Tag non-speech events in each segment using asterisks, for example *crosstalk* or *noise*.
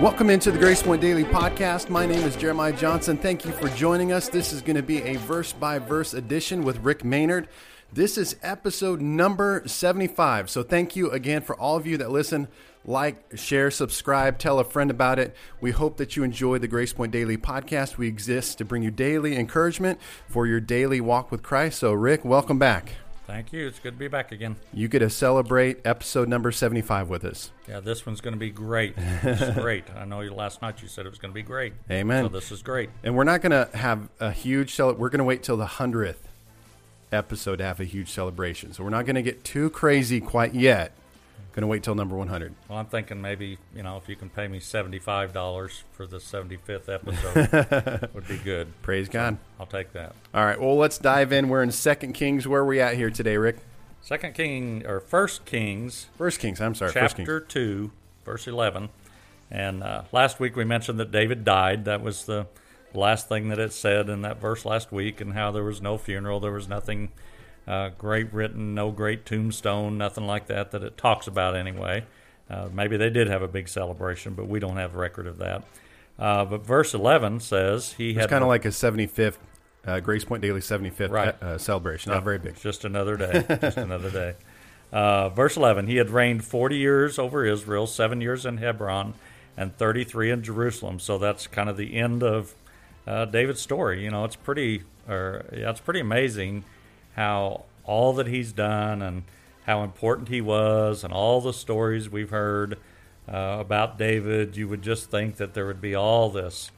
Welcome into the Grace Point Daily Podcast. My name is Jeremiah Johnson. Thank you for joining us. This is going to be a verse by verse edition with Rick Maynard. This is episode number 75. So thank you again for all of you that listen, like, share, subscribe, tell a friend about it. We hope that you enjoy the Grace Point Daily Podcast. We exist to bring you daily encouragement for your daily walk with Christ. So, Rick, welcome back. Thank you. It's good to be back again. You get to celebrate episode number 75 with us. Yeah, this one's going to be great. It's *laughs* great. I know you last night you said it was going to be great. Amen. So this is great. And we're not going to have a huge cel- we're going to wait till the 100th episode to have a huge celebration. So we're not going to get too crazy quite yet. Going to wait till number 100. Well, I'm thinking maybe, you know, if you can pay me $75 for the 75th episode, *laughs* would be good. Praise God. I'll take that. All right, well, let's dive in. We're in Second Kings. Where are we at here today, Rick? Second King or First Kings, First Kings. I'm sorry. Chapter 2, verse 11. And uh, last week we mentioned that David died. That was the last thing that it said in that verse last week, and how there was no funeral, there was nothing uh, great written, no great tombstone, nothing like that that it talks about anyway. Uh, maybe they did have a big celebration, but we don't have record of that. Uh, but verse 11 says he It's had kind of like a 75th, uh, Grace Point Daily 75th Right. uh, celebration. Not very big. Just another day. Just another day. *laughs* Uh, verse 11 He had reigned 40 years over Israel, seven years in Hebron, and 33 in Jerusalem. So that's kind of the end of uh, David's story. You know, it's pretty, or yeah, it's pretty amazing how all that he's done and how important he was, and all the stories we've heard uh, about David. You would just think that there would be all this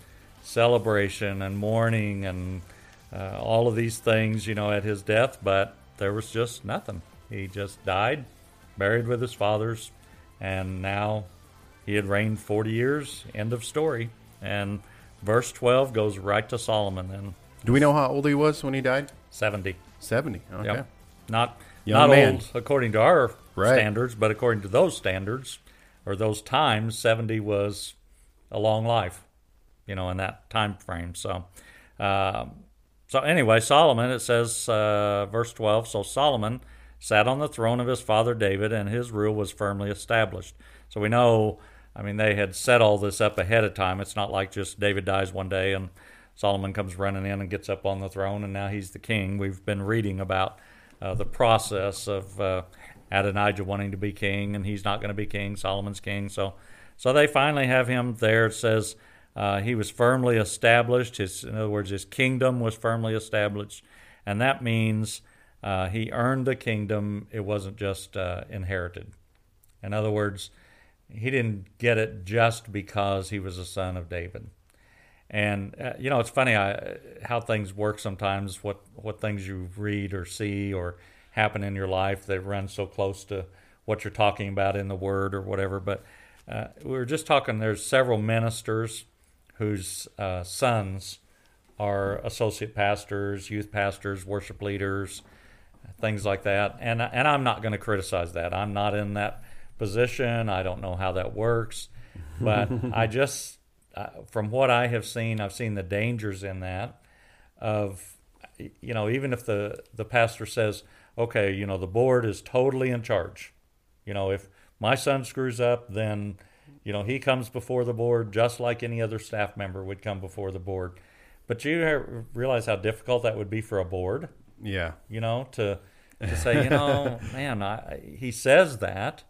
celebration and mourning and uh, all of these things, you know, at his death, but there was just nothing. He just died, buried with his fathers, and now he had reigned 40 years. End of story. And verse 12 goes right to Solomon and Do we know how old he was when he died? 70. 70. Okay. Yep. Not Young not man. old according to our Right. standards, but according to those standards or those times, 70 was a long life, you know, in that time frame. So, um, so anyway, Solomon, it says, uh, verse 12, so Solomon sat on the throne of his father David, and his rule was firmly established. So we know, I mean, they had set all this up ahead of time. It's not like just David dies one day and Solomon comes running in and gets up on the throne, and now he's the king. We've been reading about uh, the process of uh, Adonijah wanting to be king, and he's not going to be king. Solomon's king. So, so they finally have him there. It says uh, he was firmly established. His, in other words, his kingdom was firmly established, and that means uh, he earned the kingdom. It wasn't just uh, inherited. In other words, he didn't get it just because he was a son of David. And uh, you know, it's funny I, how things work sometimes. What what things you read or see or happen in your life that run so close to what you're talking about in the Word or whatever. But uh, we were just talking. There's several ministers whose uh, sons are associate pastors, youth pastors, worship leaders, things like that. And and I'm not going to criticize that. I'm not in that position. I don't know how that works, but *laughs* I just uh, from what I have seen, I've seen the dangers in that. Of you know, even if the the pastor says, okay, you know, the board is totally in charge. You know, if my son screws up, then you know he comes before the board just like any other staff member would come before the board. But you realize how difficult that would be for a board Yeah. you know, to to say, you know, *laughs* man, I, he says that,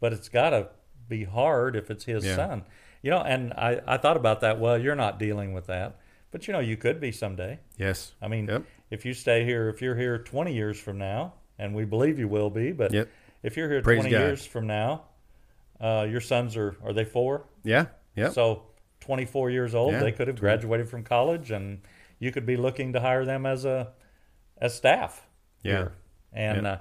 but it's got to be hard if it's his Yeah. son, you know. And I I thought about that. Well, you're not dealing with that, but you know, you could be someday. Yes. I mean, Yep. if you stay here, if you're here 20 years from now, and we believe you will be, but Yep. if you're here Praise 20 God. years from now, uh, your sons are are they four? Yeah. Yep. So 24 years old, Yeah, they could have graduated from college, and you could be looking to hire them as a as staff. Yeah. here. and uh,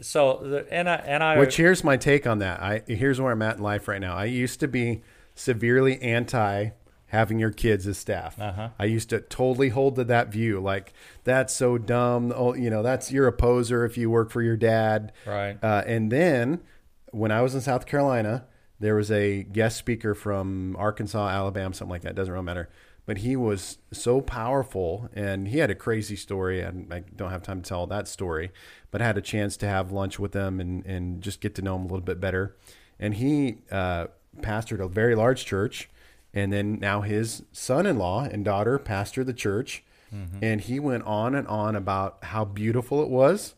so and I and I Which here's my take on that. I here's where I'm at in life right now. I used to be severely anti having your kids as staff. Uh-huh. I used to totally hold to that view. Like that's so dumb. Oh, you know, that's you're a poser if you work for your dad. Right. Uh, and then when I was in South Carolina, there was a guest speaker from Arkansas, Alabama, something like that. Doesn't really matter. But he was so powerful, and he had a crazy story. And I don't have time to tell that story, but I had a chance to have lunch with him and and just get to know him a little bit better. And he uh, pastored a very large church, and then now his son-in-law and daughter pastor the church, and he went on and on about how beautiful it was,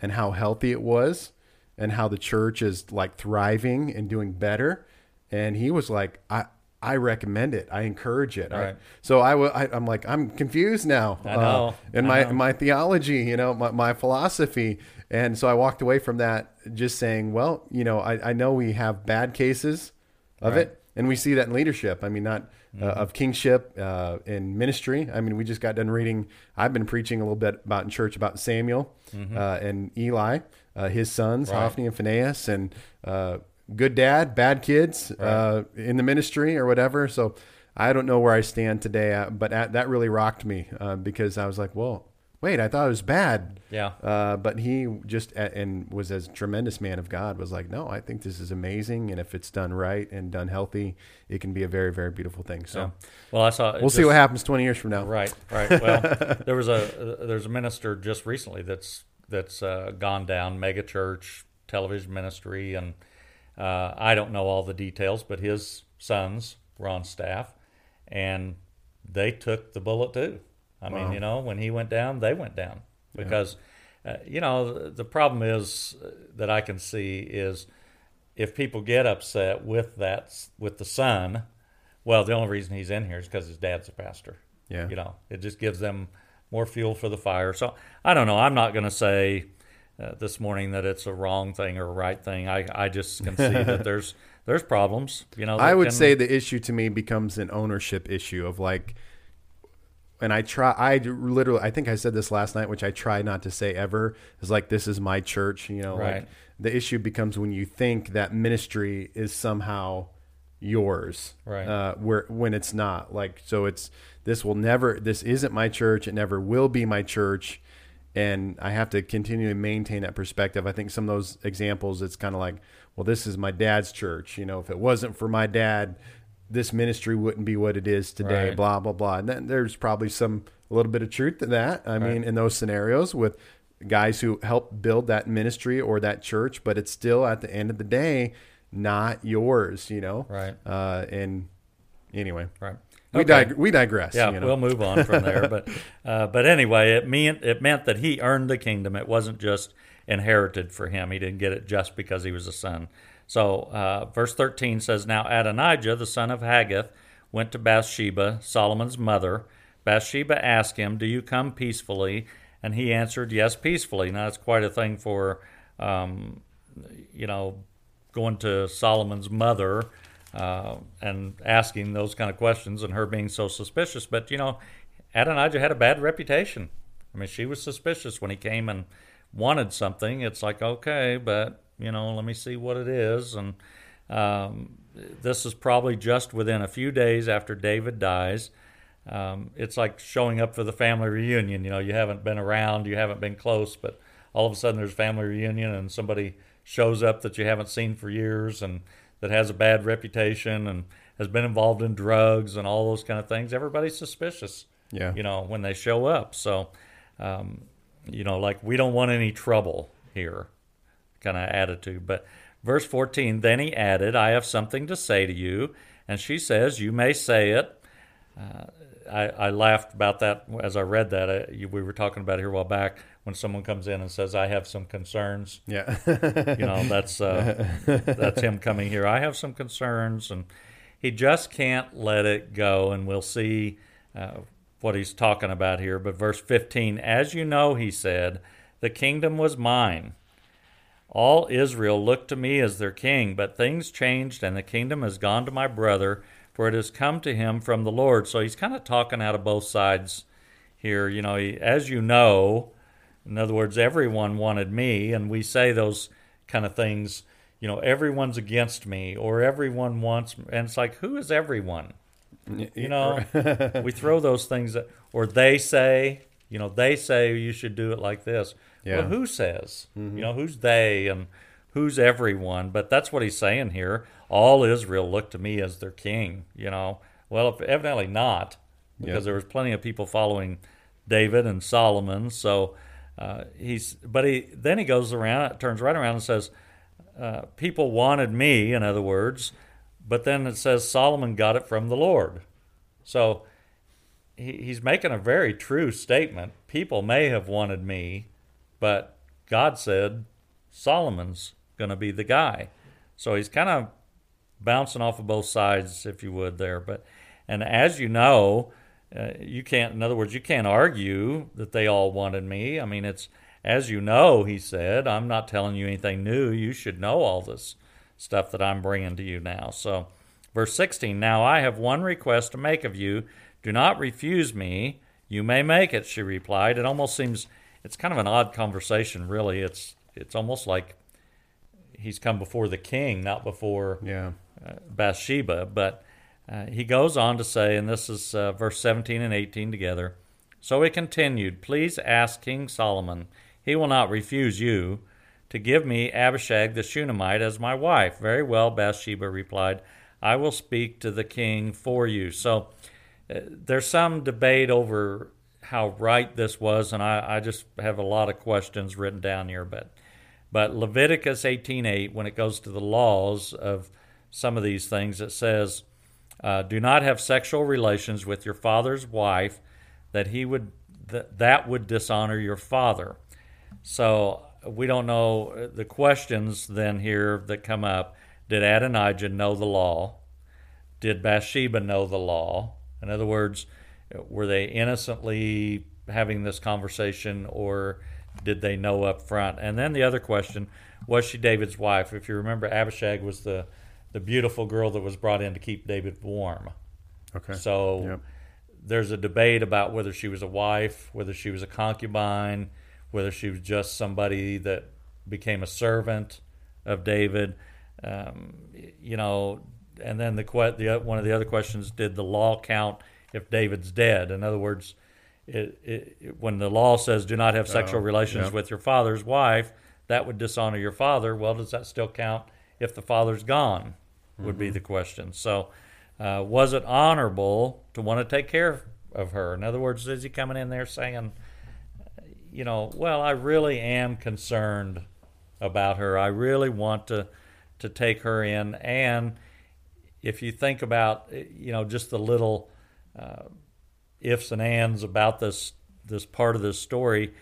and how healthy it was, and how the church is like thriving and doing better, and he was like, I. I recommend it. I encourage it. Right. so I, wa- I, I'm like, I'm confused now. I know. Uh, in I my know. my theology, you know, my, my philosophy. And so I walked away from that just saying, well, you know, I, I know we have bad cases of Right. Mm-hmm. it, and we see that in leadership. I mean, not uh, of kingship uh, in ministry. I mean, we just got done reading. I've been preaching a little bit about in church about Samuel uh, and Eli, uh, his sons Mm-hmm. Right. Hophni and Phinehas, and uh, good dad, bad kids uh, in the ministry or whatever. So. I don't know where I stand today, but at, that really rocked me uh, because I was like, "Well, wait, I thought it was bad." Yeah. Uh, but he just and was as tremendous man of God was like, "No, I think this is amazing, and if it's done right and done healthy, it can be a very, very beautiful thing." So Yeah. Well, I saw. we'll see what happens twenty years from now. Right, right. Well, *laughs* there was a there's a minister just recently that's that's uh, gone down mega church television ministry, and uh, I don't know all the details, but his sons were on staff, and they took the bullet too. I mean, you know, when he went down, they went down because, uh, you know, the problem is uh, that I can see is if people get upset with that with the son, well, the only reason he's in here is because his dad's a pastor. Yeah. You know, it just gives them more fuel for the fire. So I don't know. I'm not going to say uh, this morning that it's a wrong thing or a right thing. I, I just can see that *laughs* there's there's problems. You know, I would can- say the issue to me becomes an ownership issue of like, and I try, I literally, I think I said this last night, which I try not to say ever, is like, this is my church, you know, like the issue becomes when you think that ministry is somehow yours, Right. Uh, where, when it's not like, so it's, this will never, this isn't my church. It never will be my church. And I have to continue to maintain that perspective. I think some of those examples, it's kind of like, well, this is my dad's church. You know, if it wasn't for my dad, this ministry wouldn't be what it is today, Right. blah, blah, blah. And then there's probably some, a little bit of truth to that. I mean, in those scenarios with guys who help build that ministry or that church, but it's still at the end of the day, not yours, you know? Right. Uh, and anyway, Right. we, Okay. dig- we digress. Yeah, you know? we'll move on from there. but *laughs* uh, but anyway, it meant it meant that he earned the kingdom. It wasn't just inherited for him. He didn't get it just because he was a son. So uh, verse thirteen says, "Now Adonijah, the son of Haggith, went to Bathsheba, Solomon's mother. Bathsheba asked him, 'Do you come peacefully?' And he answered, 'Yes, peacefully.' Now that's quite a thing for." Um, you know, going to Solomon's mother uh, and asking those kind of questions and her being so suspicious. But, you know, Adonijah had a bad reputation. I mean, she was suspicious when he came and wanted something. It's like, okay, but, you know, let me see what it is. And um, this is probably just within a few days after David dies. Um, it's like showing up for the family reunion. You know, you haven't been around, you haven't been close, but all of a sudden there's family reunion and somebody shows up that you haven't seen for years and that has a bad reputation and has been involved in drugs and all those kind of things. Everybody's suspicious. Yeah. You know, when they show up. So, um, you know, like we don't want any trouble here kind of attitude. But verse 14, then he added, I have something to say to you. And she says, You may say it. Uh, I, I laughed about that as I read that. Uh, you, we were talking about it here a while back when someone comes in and says, I have some concerns. Yeah. You know, that's uh, *laughs* that's him coming here. I have some concerns, and he just can't let it go. And we'll see uh, what he's talking about here. But verse 15, as you know, he said, the kingdom was mine. All Israel looked to me as their king, but things changed, and the kingdom has gone to my brother, for it has come to him from the Lord. So he's kind of talking out of both sides here. You know, he, as you know, in other words, everyone wanted me, and we say those kind of things. You know, everyone's against me, or everyone wants, and it's like, who is everyone? You know, *laughs* we throw those things, or they say, you know, they say you should do it like this. Yeah. Well, who says? You know, who's they and who's everyone? But that's what he's saying here. All Israel looked to me as their king. You know, well, evidently not, because Yeah. there was plenty of people following David and Solomon. So uh, he's, but he then he goes around, turns right around and says, uh, "People wanted me." In other words, but then it says Solomon got it from the Lord. So he, he's making a very true statement. People may have wanted me, but God said Solomon's going to be the guy. So he's kind of bouncing off of both sides, if you would, there. But and as you know, uh, you can't. In other words, you can't argue that they all wanted me. I mean, it's as you know, he said. I'm not telling you anything new. You should know all this stuff that I'm bringing to you now. So, verse 16. Now I have one request to make of you. Do not refuse me. You may make it. She replied. It almost seems. It's kind of an odd conversation, really. It's it's almost like he's come before the king, not before Yeah. uh, Bathsheba. But uh, he goes on to say, and this is uh, verse 17 and 18 together. So he continued, Please ask King Solomon, he will not refuse you, to give me Abishag the Shunammite as my wife. Very well, Bathsheba replied, I will speak to the king for you. So uh, there's some debate over how right this was, and I, I just have a lot of questions written down here. But but Leviticus 18:8, when it goes to the laws of some of these things, it says, uh, "Do not have sexual relations with your father's wife, that he would that that would dishonor your father." So we don't know the questions then here that come up. Did Adonijah know the law? Did Bathsheba know the law? In other words, were they innocently having this conversation or did they know up front? And then the other question was she David's wife? If you remember, Abishag was the, the beautiful girl that was brought in to keep David warm. Okay. So Yep. there's a debate about whether she was a wife, whether she was a concubine, whether she was just somebody that became a servant of David. Um, you know, and then the, the one of the other questions: Did the law count if David's dead? In other words, it, it, when the law says do not have sexual Oh, relations with your father's wife, that would dishonor your father. Well, does that still count if the father's gone? Would be the question. So, uh, was it honorable to want to take care of her? In other words, is he coming in there saying, you know, well, I really am concerned about her. I really want to to take her in. And if you think about, you know, just the little uh, ifs and ands about this this part of this story,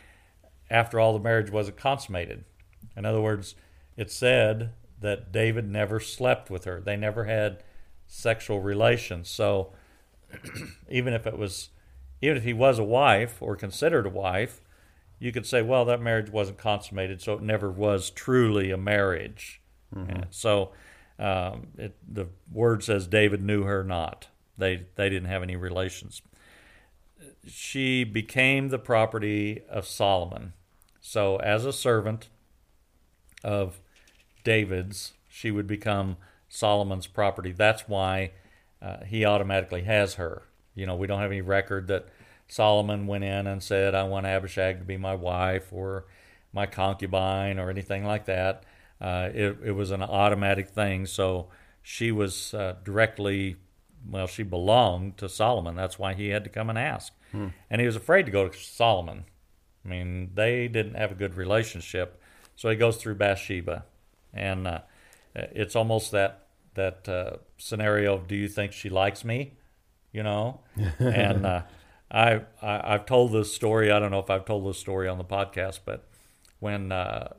after all, the marriage wasn't consummated. In other words, it said that David never slept with her. They never had sexual relations. So *clears throat* even if it was, even if he was a wife or considered a wife, you could say, well, that marriage wasn't consummated, so it never was truly a marriage. And so um, it, the word says David knew her not. They they didn't have any relations. She became the property of Solomon. So as a servant of David's, she would become Solomon's property. That's why uh, he automatically has her. You know, we don't have any record that Solomon went in and said, I want Abishag to be my wife or my concubine or anything like that. Uh, it, it was an automatic thing. So she was uh, directly, well, she belonged to Solomon. That's why he had to come and ask. And he was afraid to go to Solomon. I mean, they didn't have a good relationship. So he goes through Bathsheba. And uh, it's almost that, that uh, scenario of, do you think she likes me? You know? *laughs* and uh, I, I, I've told this story. I don't know if I've told this story on the podcast, but when, uh,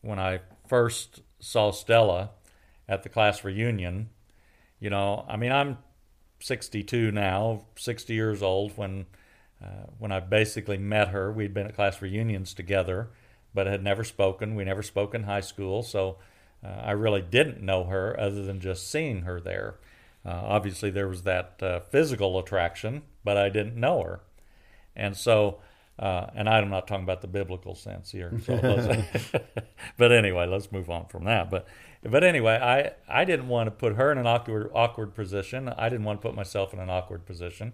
when I first saw Stella at the class reunion, you know, I mean, I'm 62 now, 60 years old when uh, when I basically met her. We'd been at class reunions together, but had never spoken. We never spoke in high school, so uh, I really didn't know her other than just seeing her there. Uh, obviously, there was that uh, physical attraction, but I didn't know her, and so. Uh, and I'm not talking about the biblical sense here. So *laughs* *laughs* but anyway, let's move on from that. But but anyway, I, I didn't want to put her in an awkward awkward position. I didn't want to put myself in an awkward position.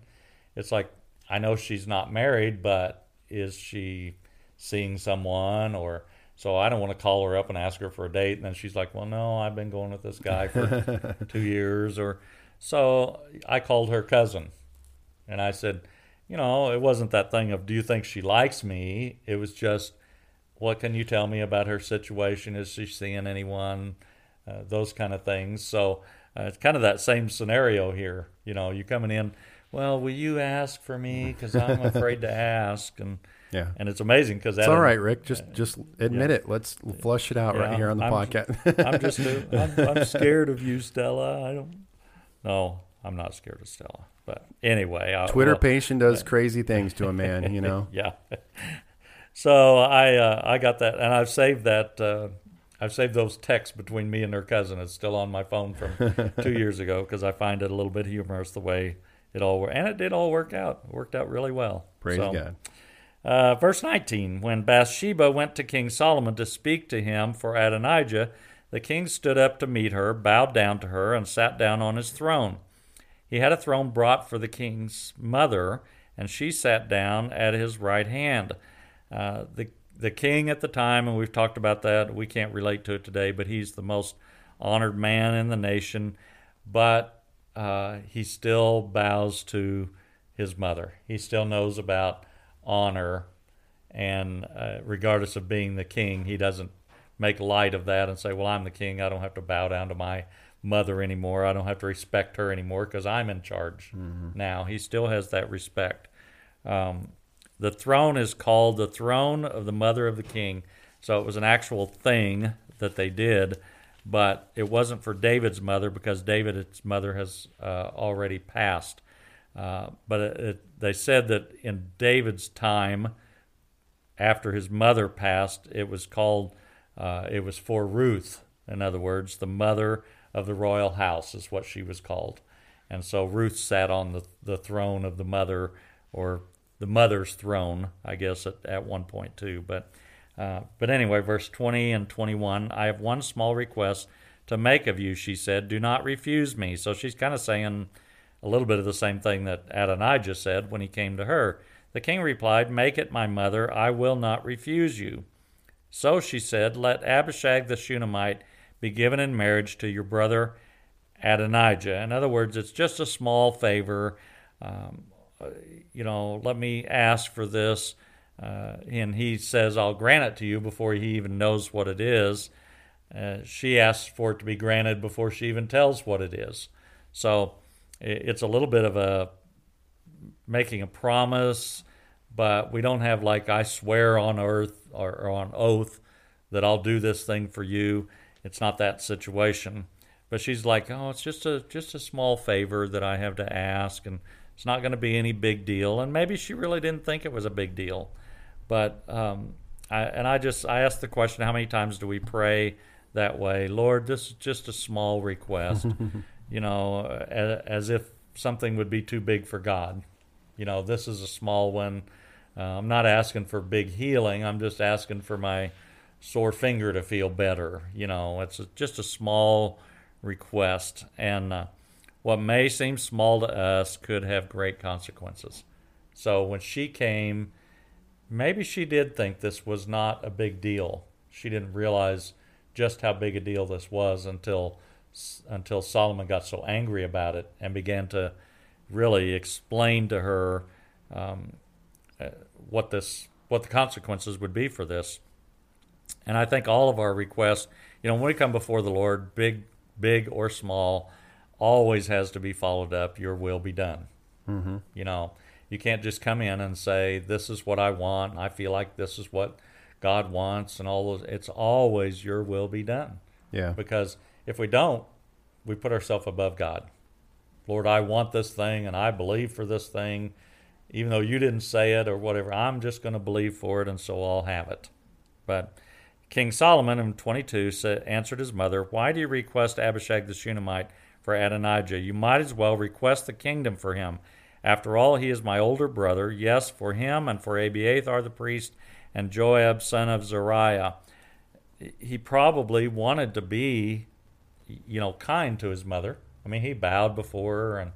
It's like I know she's not married, but is she seeing someone or so I don't want to call her up and ask her for a date and then she's like, "Well, no, I've been going with this guy for *laughs* 2 years or so I called her cousin and I said, you know, it wasn't that thing of do you think she likes me? It was just what can you tell me about her situation? Is she seeing anyone? Uh, those kind of things. So uh, it's kind of that same scenario here. You know, you coming in. Well, will you ask for me? *laughs* Because I'm afraid to ask, and Yeah. and it's amazing because It's all right, Rick. Just just admit it. Let's flush it out right Yeah, here on the I'm- podcast. I'm just a, *laughs* I'm, I'm scared of you, Stella. I don't. No, I'm not scared of Stella. But anyway, I, Twitter well, patient does crazy things to a man, you *laughs* know. Yeah. So I uh, I got that, and I've saved that. Uh, I've saved those texts between me and her cousin. It's still on my phone from *laughs* two years ago because I find it a little bit humorous the way it all worked, and it did all work out. It worked out really well. Praise So, God. uh, verse 19 When Bathsheba went to King Solomon to speak to him for Adonijah, the king stood up to meet her, bowed down to her, and sat down on his throne. He had a throne brought for the king's mother, and she sat down at his right hand. Uh, the the king at the time, and we've talked about that. We can't relate to it today, but he's the most honored man in the nation. But uh, he still bows to his mother. He still knows about honor, and uh, regardless of being the king, he doesn't make light of that and say, "Well, I'm the king. I don't have to bow down to my mother anymore. I don't have to respect her anymore because I'm in charge now." He still has that respect. Um, the throne is called the throne of the mother of the king. So it was an actual thing that they did, but it wasn't for David's mother because David's mother has uh, already passed. Uh, but it, it, they said that in David's time, after his mother passed, it was called, uh, it was for Ruth. In other words, the mother of the royal house is what she was called. And so Ruth sat on the, the throne of the mother, or the mother's throne, I guess, at, at one point too. But, uh, but anyway, verse 20 and 21 I have one small request to make of you, she said. Do not refuse me. So she's kind of saying a little bit of the same thing that Adonijah said when he came to her. The king replied, Make it my mother, I will not refuse you. So she said, Let Abishag the Shunammite be given in marriage to your brother Adonijah. In other words, it's just a small favor. Um, you know, let me ask for this. Uh, and he says, I'll grant it to you before he even knows what it is. Uh, she asks for it to be granted before she even tells what it is. So it's a little bit of a making a promise, but we don't have like, I swear on earth or, or on oath that I'll do this thing for you. It's not that situation. But she's like, oh, it's just a just a small favor that I have to ask, and it's not going to be any big deal. And maybe she really didn't think it was a big deal, but um, I, and I just I asked the question, how many times do we pray that way? Lord, this is just a small request, *laughs* you know, as, as if something would be too big for God. You know, this is a small one. Uh, I'm not asking for big healing. I'm just asking for my sore finger to feel better. You know, it's a, just a small request, and uh, what may seem small to us could have great consequences. So when she came, maybe she did think this was not a big deal. She didn't realize just how big a deal this was until until Solomon got so angry about it and began to really explain to her um, uh, what this what the consequences would be for this. And I think all of our requests, you know, when we come before the Lord, big big or small, always has to be followed up. Your will be done. Mm-hmm. You know, you can't just come in and say, "This is what I want." I feel like this is what God wants, and all those. It's always your will be done. Yeah. Because if we don't, we put ourselves above God. Lord, I want this thing, and I believe for this thing, even though you didn't say it or whatever. I'm just going to believe for it, and so I'll have it. But King Solomon in 22 said, answered his mother, Why do you request Abishag the Shunammite for Adonijah? You might as well request the kingdom for him. After all, he is my older brother. Yes, for him and for Abiathar the priest and Joab son of Zeruiah. He probably wanted to be, you know, kind to his mother. I mean, he bowed before her and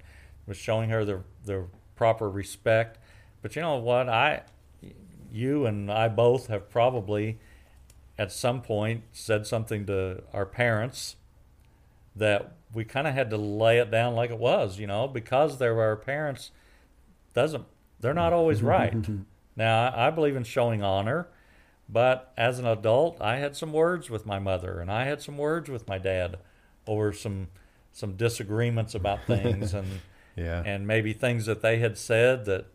was showing her the the proper respect. But you know what? I, you and I both have probably at some point said something to our parents that we kind of had to lay it down like it was, you know, because they're our parents doesn't they're not always right. *laughs* now, I believe in showing honor, but as an adult, I had some words with my mother and I had some words with my dad over some some disagreements about *laughs* things and Yeah. and maybe things that they had said that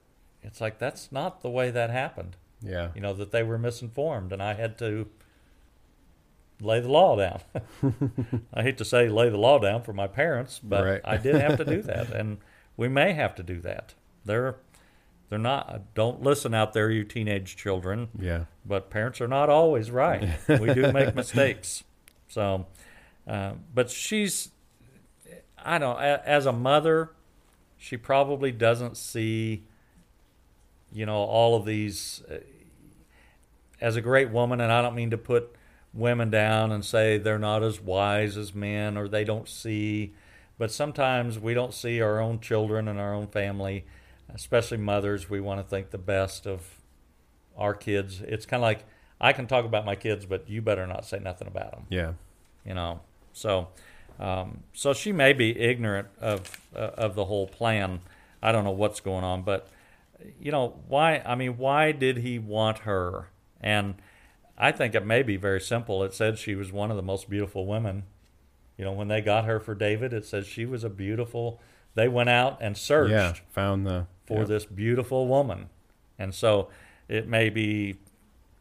it's like that's not the way that happened. yeah. You know that they were misinformed, and I had to lay the law down. *laughs* I hate to say lay the law down for my parents, but Right. I did have to do that, and we may have to do that. They're they're not. Don't listen out there, you teenage children. Yeah. But parents are not always right. we do make mistakes. *laughs* So, uh, but she's, I don't. As a mother, she probably doesn't see, you know, all of these. Uh, as a great woman, and I don't mean to put women down and say they're not as wise as men or they don't see, but sometimes we don't see our own children and our own family, especially mothers. We want to think the best of our kids. It's kind of like I can talk about my kids, but you better not say nothing about them. Yeah. You know, so um, so she may be ignorant of uh, of the whole plan. I don't know what's going on, but you know why? I mean, why did he want her? And I think it may be very simple. It said she was one of the most beautiful women. You know, when they got her for David, it says she was a beautiful. They went out and searched Yeah. Found the for yeah. this beautiful woman. And so it may be,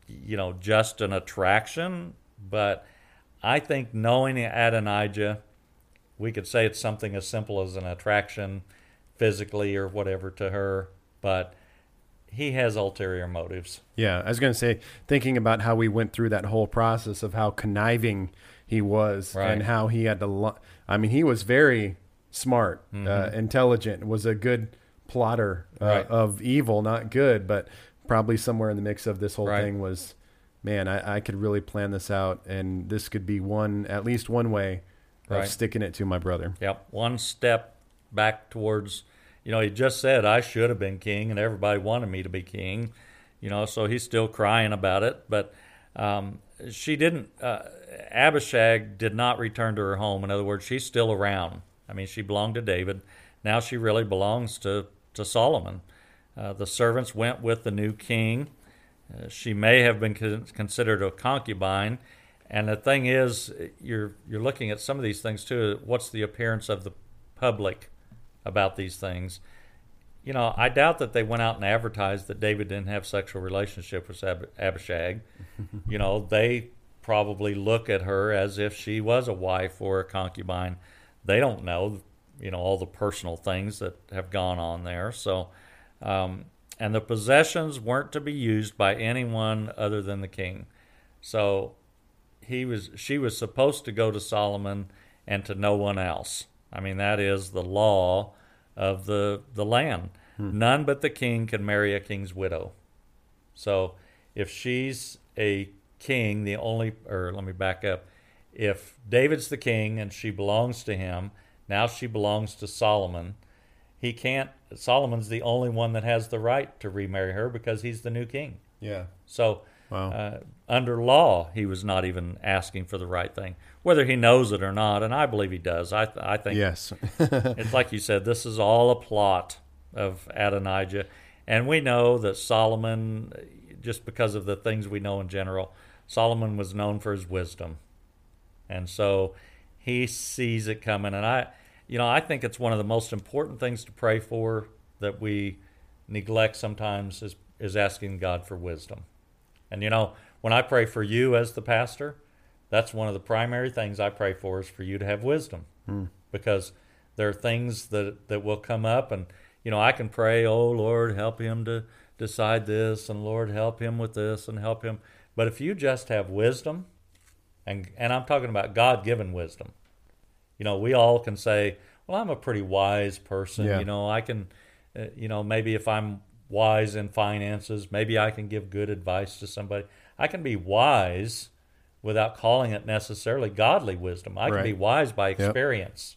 you know, just an attraction, but I think knowing Adonijah, we could say it's something as simple as an attraction physically or whatever to her, but he has ulterior motives. Yeah, I was going to say, thinking about how we went through that whole process of how conniving he was Right. and how he had to. Lo- I mean, he was very smart, uh, intelligent, was a good plotter uh, Mm-hmm. Right. of evil, not good, but probably somewhere in the mix of this whole Right. thing was, man, I, I could really plan this out, and this could be one, at least one way of sticking it to my brother. Yep, one step back towards, you know, he just said I should have been king, and everybody wanted me to be king, you know, so he's still crying about it. But um, she didn't. Uh, Abishag did not return to her home. In other words, she's still around. I mean, she belonged to David. Now she really belongs to to Solomon. Uh, the servants went with the new king. Uh, she may have been con- considered a concubine. And the thing is, you're you're looking at some of these things too. What's the appearance of the public about these things? You know, I doubt that they went out and advertised that David didn't have sexual relationship with Ab- Abishag. you know, they probably look at her as if she was a wife or a concubine. They don't know, you know, all the personal things that have gone on there. So, um, and the possessions weren't to be used by anyone other than the king. So he was she was supposed to go to Solomon and to no one else. I mean that is the law of the the land. None but the king can marry a king's widow. So if she's a king, the only or let me back up. If David's the king and she belongs to him, now she belongs to Solomon. He can't Solomon's the only one that has the right to remarry her because he's the new king. Yeah. So, Wow. uh, under law, he was not even asking for the right thing, whether he knows it or not. And I believe he does. I, th- I think Yes. *laughs* *laughs* it's like you said. This is all a plot of Adonijah, and we know that Solomon, just because of the things we know in general, Solomon was known for his wisdom, and so he sees it coming. And I, you know, I think it's one of the most important things to pray for that we neglect sometimes is is asking God for wisdom. And you know, when I pray for you as the pastor, that's one of the primary things I pray for is for you to have wisdom. Because there are things that that will come up and you know, I can pray, "Oh Lord, help him to decide this and Lord, help him with this and help him." But if you just have wisdom, and and I'm talking about God-given wisdom. You know, we all can say, "Well, I'm a pretty wise person, Yeah. you know, I can uh, you know, maybe if I'm wise in finances, maybe I can give good advice to somebody. I can be wise without calling it necessarily godly wisdom. I can be wise by experience.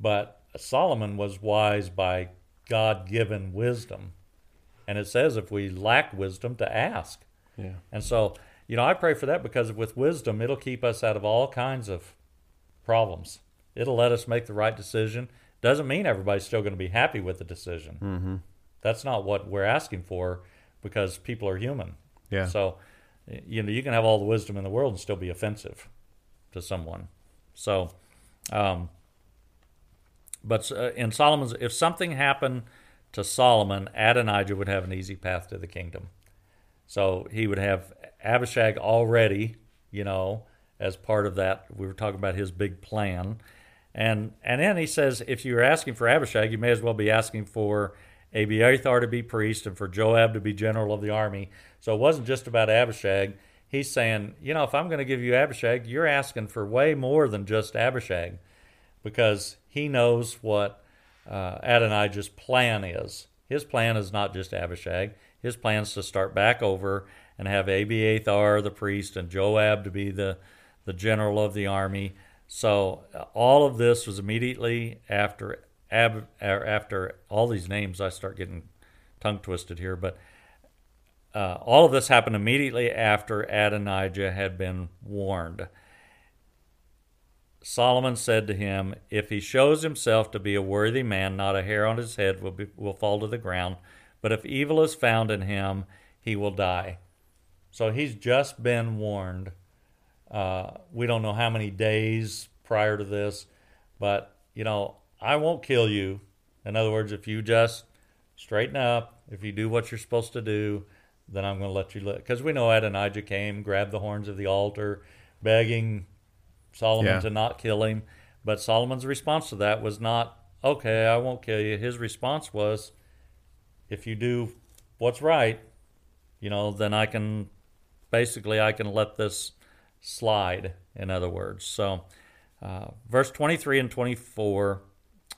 But Solomon was wise by God given wisdom. And it says if we lack wisdom, to ask. yeah. And so, you know, I pray for that because with wisdom, it'll keep us out of all kinds of problems. It'll let us make the right decision. Doesn't mean everybody's still going to be happy with the decision. Mm-hmm. That's not what we're asking for because people are human. Yeah. So, you know, you can have all the wisdom in the world and still be offensive to someone. So, um, but uh, in Solomon's, if something happened to Solomon, Adonijah would have an easy path to the kingdom. So he would have Abishag already, you know, as part of that. We were talking about his big plan. And and then he says, if you're asking for Abishag, you may as well be asking for Abiathar to be priest and for Joab to be general of the army. So it wasn't just about Abishag. He's saying, you know, if I'm going to give you Abishag, you're asking for way more than just Abishag because he knows what uh, Adonijah's plan is. His plan is not just Abishag. His plan is to start back over and have Abiathar the priest and Joab to be the, the general of the army. So uh, all of this was immediately after Ab, after all these names. I start getting tongue twisted here, but uh, all of this happened immediately after Adonijah had been warned. Solomon said to him, If he shows himself to be a worthy man, not a hair on his head will, be, will fall to the ground. But if evil is found in him, he will die. So he's just been warned. Uh, we don't know how many days prior to this, but, you know, I won't kill you. In other words, if you just straighten up, if you do what you're supposed to do, then I'm going to let you live. Because we know Adonijah came, grabbed the horns of the altar, begging Solomon yeah. to not kill him. But Solomon's response to that was not, okay, I won't kill you. His response was, if you do what's right, you know, then I can basically I can let this slide. In other words, so uh, verse 23 and 24.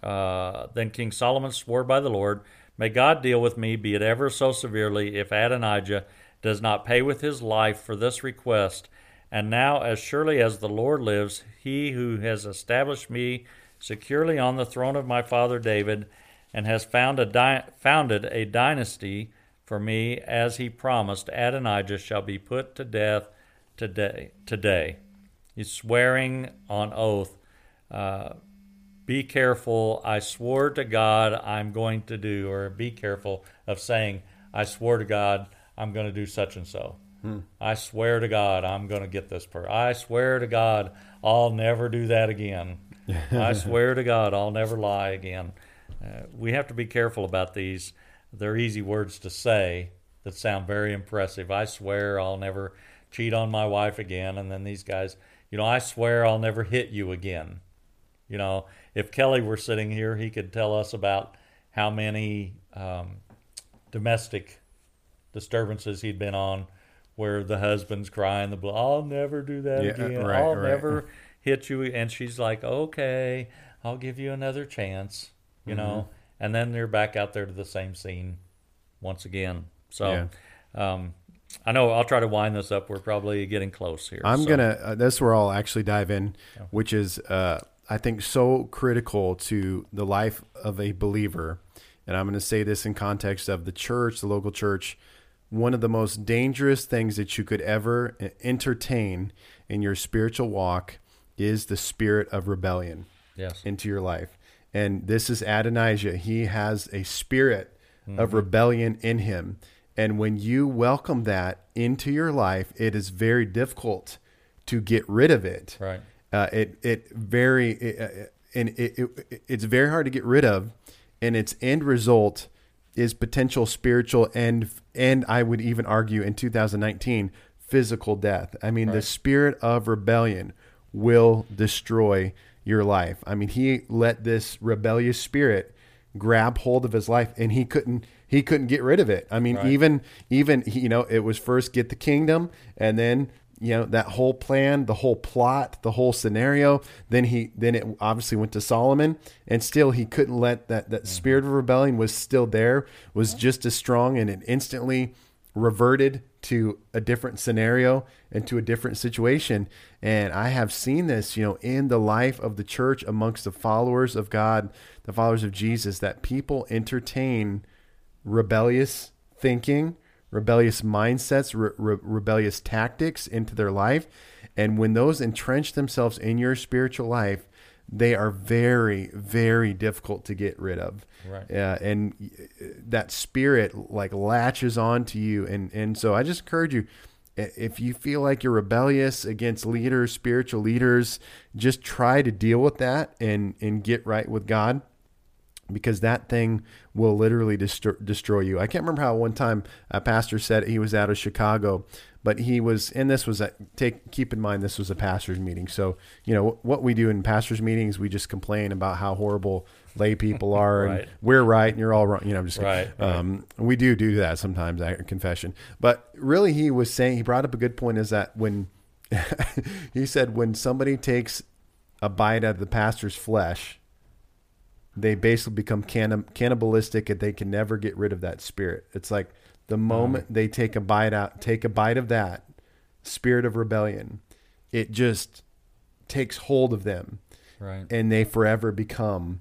Uh, then King Solomon swore by the Lord, May God deal with me, be it ever so severely, if Adonijah does not pay with his life for this request and now, as surely as the Lord lives, he who has established me securely on the throne of my father David, and has found a di- founded a dynasty for me, as he promised, Adonijah shall be put to death today. Today, he's swearing on oath. Uh, be careful. I swore to God I'm going to do, or be careful of saying, I swore to God I'm going to do such and so. Hmm. I swear to God, I'm going to get this per. I swear to God, I'll never do that again. *laughs* I swear to God, I'll never lie again. Uh, we have to be careful about these. They're easy words to say that sound very impressive. I swear I'll never cheat on my wife again. And then these guys, you know, I swear I'll never hit you again. You know, if Kelly were sitting here, he could tell us about how many um, domestic disturbances he'd been on where the husband's crying the blood. I'll never do that yeah, again. Right, I'll right. never hit you. And she's like, okay, I'll give you another chance, you mm-hmm. know. And then they're back out there to the same scene once again. So, yeah. um, I know I'll try to wind this up. We're probably getting close here. I'm so. gonna. Uh, that's where I'll actually dive in, yeah. which is, uh, I think, so critical to the life of a believer. And I'm going to say this in context of the church, the local church one of the most dangerous things that you could ever entertain in your spiritual walk is the spirit of rebellion yes. into your life. And this is Adonijah. He has a spirit mm-hmm. of rebellion in him. And when you welcome that into your life, it is very difficult to get rid of it. Right. Uh, it it very it, uh, and it, it, it's very hard to get rid of, and its end result is potential spiritual and and I would even argue in 2019 physical death. I mean, right. the spirit of rebellion will destroy your life. I mean, he let this rebellious spirit grab hold of his life and he couldn't he couldn't get rid of it. I mean, right. even even you know, it was first get the kingdom and then you know that whole plan the whole plot the whole scenario. Then he then it obviously went to solomon and still he couldn't let that that mm-hmm. spirit of rebellion was still there was just as strong and it instantly reverted to a different scenario and to a different situation. And i have seen this you know in the life of the church amongst the followers of god the followers of jesus that people entertain rebellious thinking rebellious mindsets, re- re- rebellious tactics into their life. And when those entrench themselves in your spiritual life, they are very, very difficult to get rid of. Right. Uh, and that spirit like latches on to you. And, and so I just encourage you, if you feel like you're rebellious against leaders, spiritual leaders, just try to deal with that and, and get right with God because that thing will literally destroy, destroy you. I can't remember how one time a pastor said he was out of Chicago, but he was, and this was a, take keep in mind this was a pastors meeting. So you know what we do in pastors meetings, we just complain about how horrible lay people *laughs* are, Right. and we're right and you're all wrong. You know, I'm just Right, right. Um, we do do that sometimes. I confession, but really, he was saying he brought up a good point. Is that when *laughs* he said when somebody takes a bite out of the pastor's flesh, they basically become cannib- cannibalistic and they can never get rid of that spirit. It's like the moment they take a bite out, take a bite of that spirit of rebellion, it just takes hold of them Right. and they forever become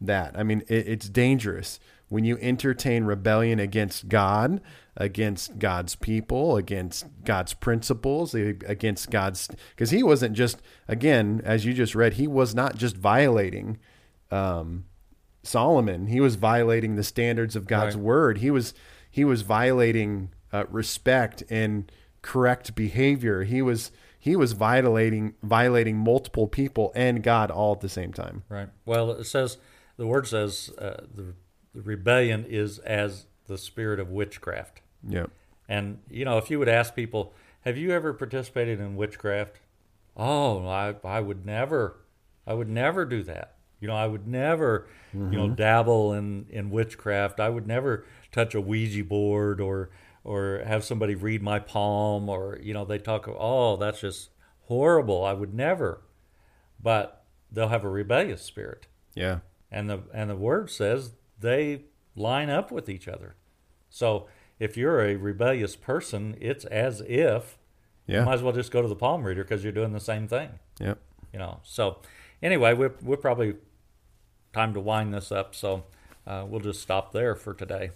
that. I mean, it, it's dangerous when you entertain rebellion against God, against God's people, against God's principles, against God's. Because he wasn't just, again, as you just read, he was not just violating um, Solomon. He was violating the standards of God's Right. word. He was he was violating uh, respect and correct behavior. He was he was violating violating multiple people and God all at the same time. Right. Well, it says the word says uh, the, the rebellion is as the spirit of witchcraft. Yeah. And you know, if you would ask people, "Have you ever participated in witchcraft?" Oh, I I would never. I would never do that. You know, I would never, you know, mm-hmm. dabble in in witchcraft. I would never touch a Ouija board or or have somebody read my palm or you know, they talk oh, that's just horrible. I would never. But they'll have a rebellious spirit Yeah. and the and the word says they line up with each other. So if you're a rebellious person, it's as if you Yeah. might as well just go to the palm reader because you're doing the same thing. Yeah. You know. So anyway, we're we're probably time to wind this up. So uh, we'll just stop there for today.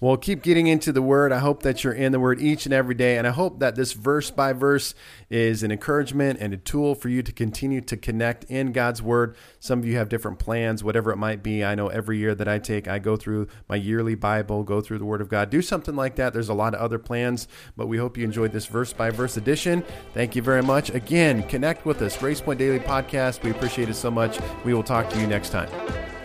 Well, keep getting into the word. I hope that you're in the word each and every day. And I hope that this verse by verse is an encouragement and a tool for you to continue to connect in God's word. Some of you have different plans, whatever it might be. I know every year that I take, I go through my yearly Bible, go through the word of God, do something like that. There's a lot of other plans, but we hope you enjoyed this verse by verse edition. Thank you very much. Again, connect with us, Grace Point Daily Podcast. We appreciate it so much. We will talk to you next time.